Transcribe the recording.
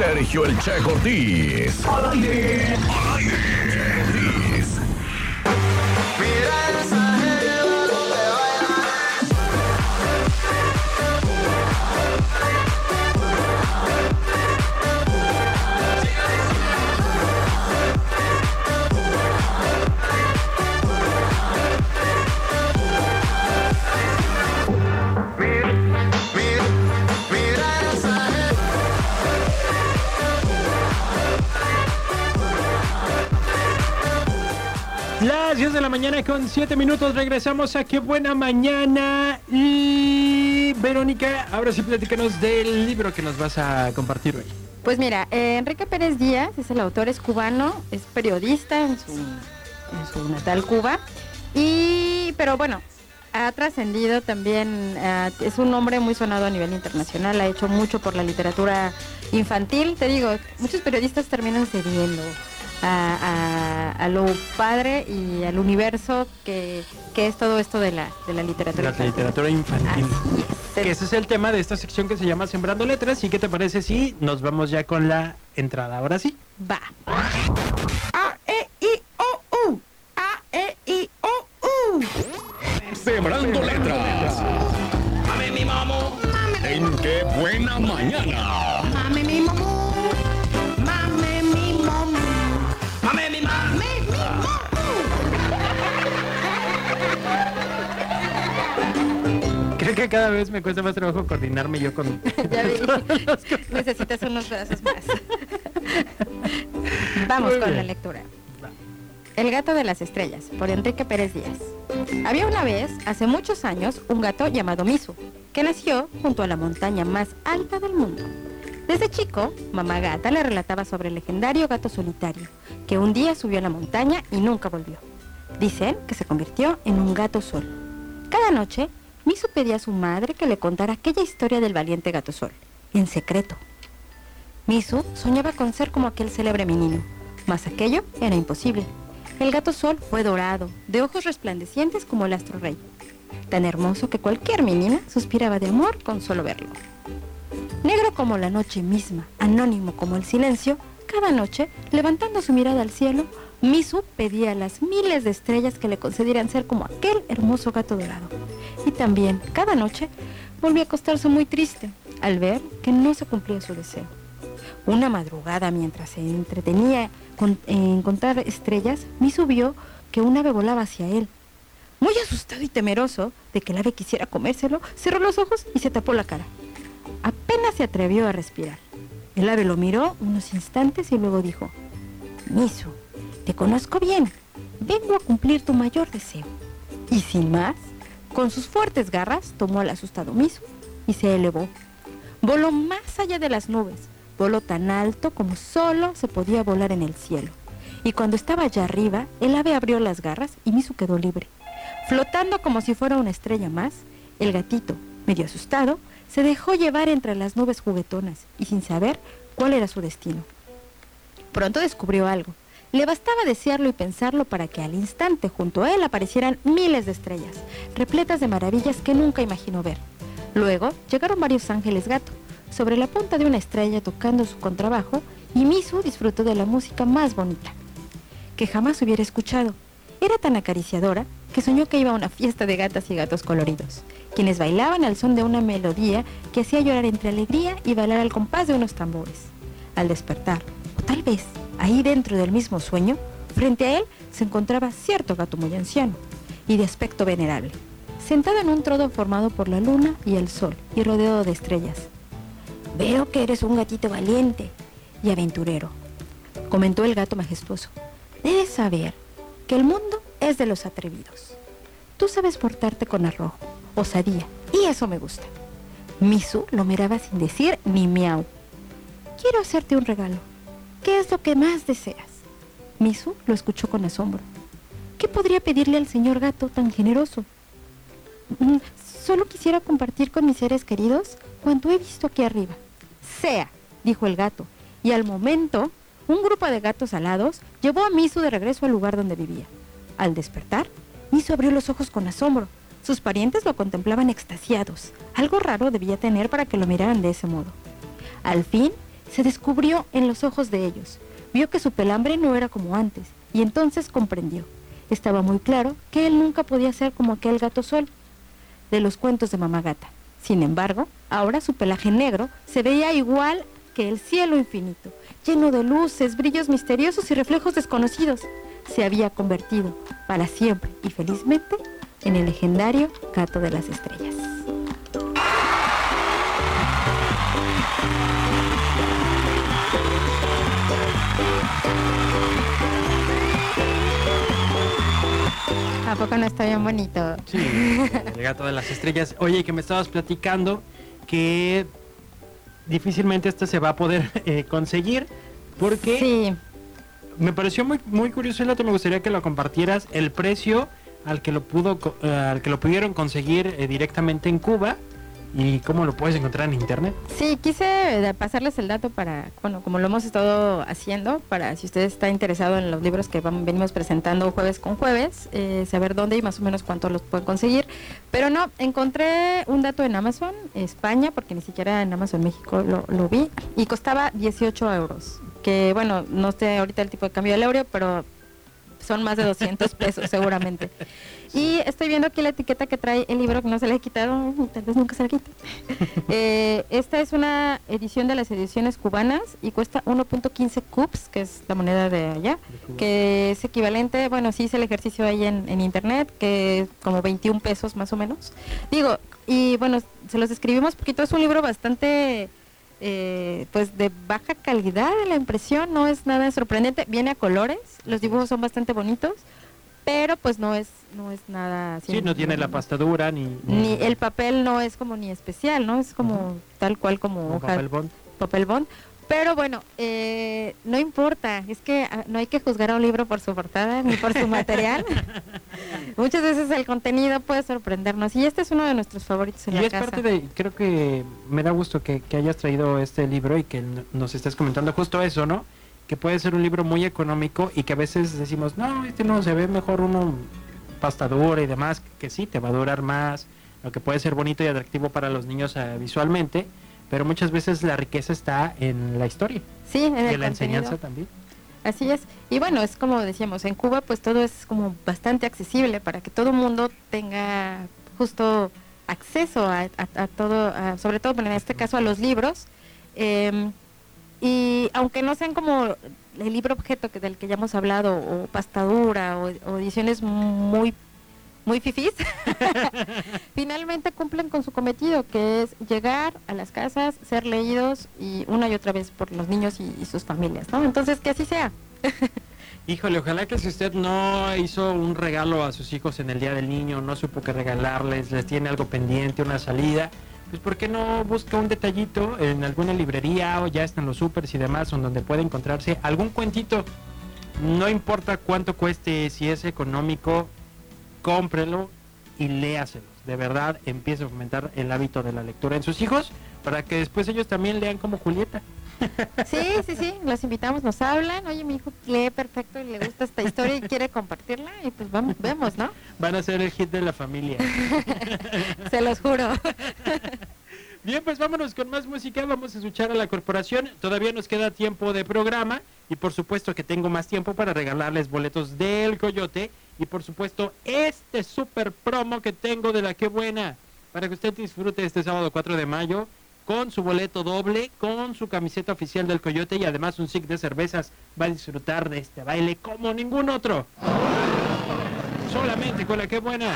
Sergio El Che Ortiz. Las 10 de la mañana con 7 minutos regresamos a Qué Buena Mañana y Verónica, ahora sí platícanos del libro que nos vas a compartir hoy. Pues mira, eh, Enrique Pérez Díaz es el autor, es cubano, es periodista en su, natal Cuba. Y, pero bueno, ha trascendido también, eh, es un hombre muy sonado a nivel internacional, ha hecho mucho por la literatura infantil. Te digo, muchos periodistas terminan cediendo a, a- a lo padre y al universo que, que es todo esto de la, de la De literatura. la infantil. literatura infantil. Así es. Que ese es el tema de esta sección que se llama Sembrando Letras. ¿Y qué te parece si nos vamos ya con la entrada? Ahora sí. Va. Sembrando letras. En qué buena mañana. Mame mi mamú, que cada vez me cuesta más trabajo coordinarme yo con... Ya vi. Necesitas unos brazos más. Vamos Muy con la lectura. El gato de las estrellas, por Enrique Pérez Díaz. Había una vez, hace muchos años, un gato llamado Misu, que nació junto a la montaña más alta del mundo. Desde chico, mamá gata le relataba sobre el legendario gato solitario, que un día subió a la montaña y nunca volvió. Dicen que se convirtió en un gato sol. Cada noche, Misu pedía a su madre que le contara aquella historia del valiente gato sol, en secreto. Misu soñaba con ser como aquel célebre menino, mas aquello era imposible. El gato sol fue dorado, de ojos resplandecientes como el astro rey, tan hermoso que cualquier menina suspiraba de amor con solo verlo. Negro como la noche misma, anónimo como el silencio, cada noche, levantando su mirada al cielo, Misu pedía a las miles de estrellas que le concedieran ser como aquel hermoso gato dorado. Y también, cada noche, volvía a acostarse muy triste al ver que no se cumplía su deseo. Una madrugada, mientras se entretenía con- en encontrar estrellas, Misu vio que un ave volaba hacia él. Muy asustado y temeroso de que el ave quisiera comérselo, cerró los ojos y se tapó la cara. Apenas se atrevió a respirar. El ave lo miró unos instantes y luego dijo, Misu, te conozco bien. Vengo a cumplir tu mayor deseo. Y sin más, con sus fuertes garras tomó al asustado Misu y se elevó. Voló más allá de las nubes, voló tan alto como solo se podía volar en el cielo. Y cuando estaba allá arriba, el ave abrió las garras y Misu quedó libre. Flotando como si fuera una estrella más, el gatito, medio asustado, se dejó llevar entre las nubes juguetonas y sin saber cuál era su destino. Pronto descubrió algo. Le bastaba desearlo y pensarlo para que al instante junto a él aparecieran miles de estrellas, repletas de maravillas que nunca imaginó ver. Luego llegaron varios ángeles gato, sobre la punta de una estrella tocando su contrabajo, y Misu disfrutó de la música más bonita, que jamás hubiera escuchado. Era tan acariciadora que soñó que iba a una fiesta de gatas y gatos coloridos, quienes bailaban al son de una melodía que hacía llorar entre alegría y bailar al compás de unos tambores. Al despertar, o tal vez ahí dentro del mismo sueño, frente a él se encontraba cierto gato muy anciano y de aspecto venerable, sentado en un trono formado por la luna y el sol y rodeado de estrellas. Veo que eres un gatito valiente y aventurero, comentó el gato majestuoso. Debes saber que el mundo es de los atrevidos. Tú sabes portarte con arrojo, osadía, y eso me gusta. Misu lo miraba sin decir ni miau. Quiero hacerte un regalo. ¿Qué es lo que más deseas? Misu lo escuchó con asombro. ¿Qué podría pedirle al señor gato tan generoso? "Mm, Solo quisiera compartir con mis seres queridos cuanto he visto aquí arriba. Sea, dijo el gato, y al momento, un grupo de gatos alados llevó a Misu de regreso al lugar donde vivía. Al despertar, Misu abrió los ojos con asombro. Sus parientes lo contemplaban extasiados. Algo raro debía tener para que lo miraran de ese modo. Al fin, se descubrió en los ojos de ellos. Vio que su pelambre no era como antes y entonces comprendió. Estaba muy claro que él nunca podía ser como aquel gato sol de los cuentos de mamá gata. Sin embargo, ahora su pelaje negro se veía igual que el cielo infinito, lleno de luces, brillos misteriosos y reflejos desconocidos. Se había convertido, para siempre y felizmente, en el legendario gato de las estrellas. Poco no está bien bonito? Sí, el gato de las estrellas. Oye, que me estabas platicando que difícilmente esto se va a poder eh, conseguir porque Sí, me pareció muy muy curioso el dato. Me gustaría que lo compartieras el precio al que lo pudo eh, al que lo pudieron conseguir eh, directamente en Cuba y cómo lo puedes encontrar en internet. Sí, quise eh, pasarles el dato para, bueno, como lo hemos estado haciendo, para si usted está interesado en los libros que venimos presentando jueves con jueves, eh, saber dónde y más o menos cuánto los pueden conseguir. Pero no, encontré un dato en Amazon España, porque ni siquiera en Amazon México lo, lo vi, y costaba 18 euros. Que bueno, no sé ahorita el tipo de cambio del euro, pero son más de 200 pesos seguramente. Y estoy viendo aquí la etiqueta que trae el libro, que no se le he quitado, y tal vez nunca se la quite. Eh, esta es una edición de las ediciones cubanas y cuesta 1.15 cups, que es la moneda de allá, que es equivalente, bueno, sí hice el ejercicio ahí en, en internet, que es como 21 pesos más o menos. Digo, y bueno, se los describimos poquito, es un libro bastante... eh, pues de baja calidad la impresión, no es nada sorprendente, viene a colores, los dibujos son bastante bonitos, pero pues no es no es nada Sí, no tiene la pasta dura ni, ni el papel no es como ni especial, ¿no? Es como tal cual como como hoja papel bond. papel bond. Pero bueno, eh, no importa, es que ah, no hay que juzgar a un libro por su portada ni por su material. Muchas veces el contenido puede sorprendernos y este es uno de nuestros favoritos en Y la es casa. parte de, creo que me da gusto que, que hayas traído este libro y que nos estés comentando justo eso, ¿no? Que puede ser un libro muy económico y que a veces decimos, no, este no, se ve mejor uno pasta dura y demás, que sí, te va a durar más, lo que puede ser bonito y atractivo para los niños eh, visualmente, pero muchas veces la riqueza está en la historia Sí, en y en la contenido. enseñanza también. Así es. Y bueno, es como decíamos, en Cuba pues todo es como bastante accesible para que todo mundo tenga justo acceso a, a- a todo, a- sobre todo bueno, en este caso a los libros. Eh, y aunque no sean como el libro objeto que del que ya hemos hablado, o pastadura, o, o ediciones muy muy fifís, finalmente cumplen con su cometido, que es llegar a las casas, ser leídos y una y otra vez por los niños y, sus familias, ¿no? Entonces, que así sea. Híjole, ojalá que si usted no hizo un regalo a sus hijos en el Día del Niño, no supo qué regalarles, les tiene algo pendiente, una salida, pues ¿por qué no busca un detallito en alguna librería o ya están los supers y demás, donde puede encontrarse algún cuentito? No importa cuánto cueste, si es económico, cómprelo y léaselos. De verdad, empiece a fomentar el hábito de la lectura en sus hijos para que después ellos también lean como Julieta. Sí, sí, sí, los invitamos, nos hablan, oye, mi hijo lee perfecto y le gusta esta historia y quiere compartirla y pues vamos, vemos, ¿no? Van a ser el hit de la familia. Se los juro. Bien, pues vámonos con más música. Vamos a escuchar a la corporación. Todavía nos queda tiempo de programa. Y por supuesto que tengo más tiempo para regalarles boletos del Coyote. Y por supuesto, este super promo que tengo de la que buena. Para que usted disfrute este sábado 4 de mayo. Con su boleto doble, con su camiseta oficial del Coyote y además un stick de cervezas. Va a disfrutar de este baile como ningún otro. Solamente con la que buena.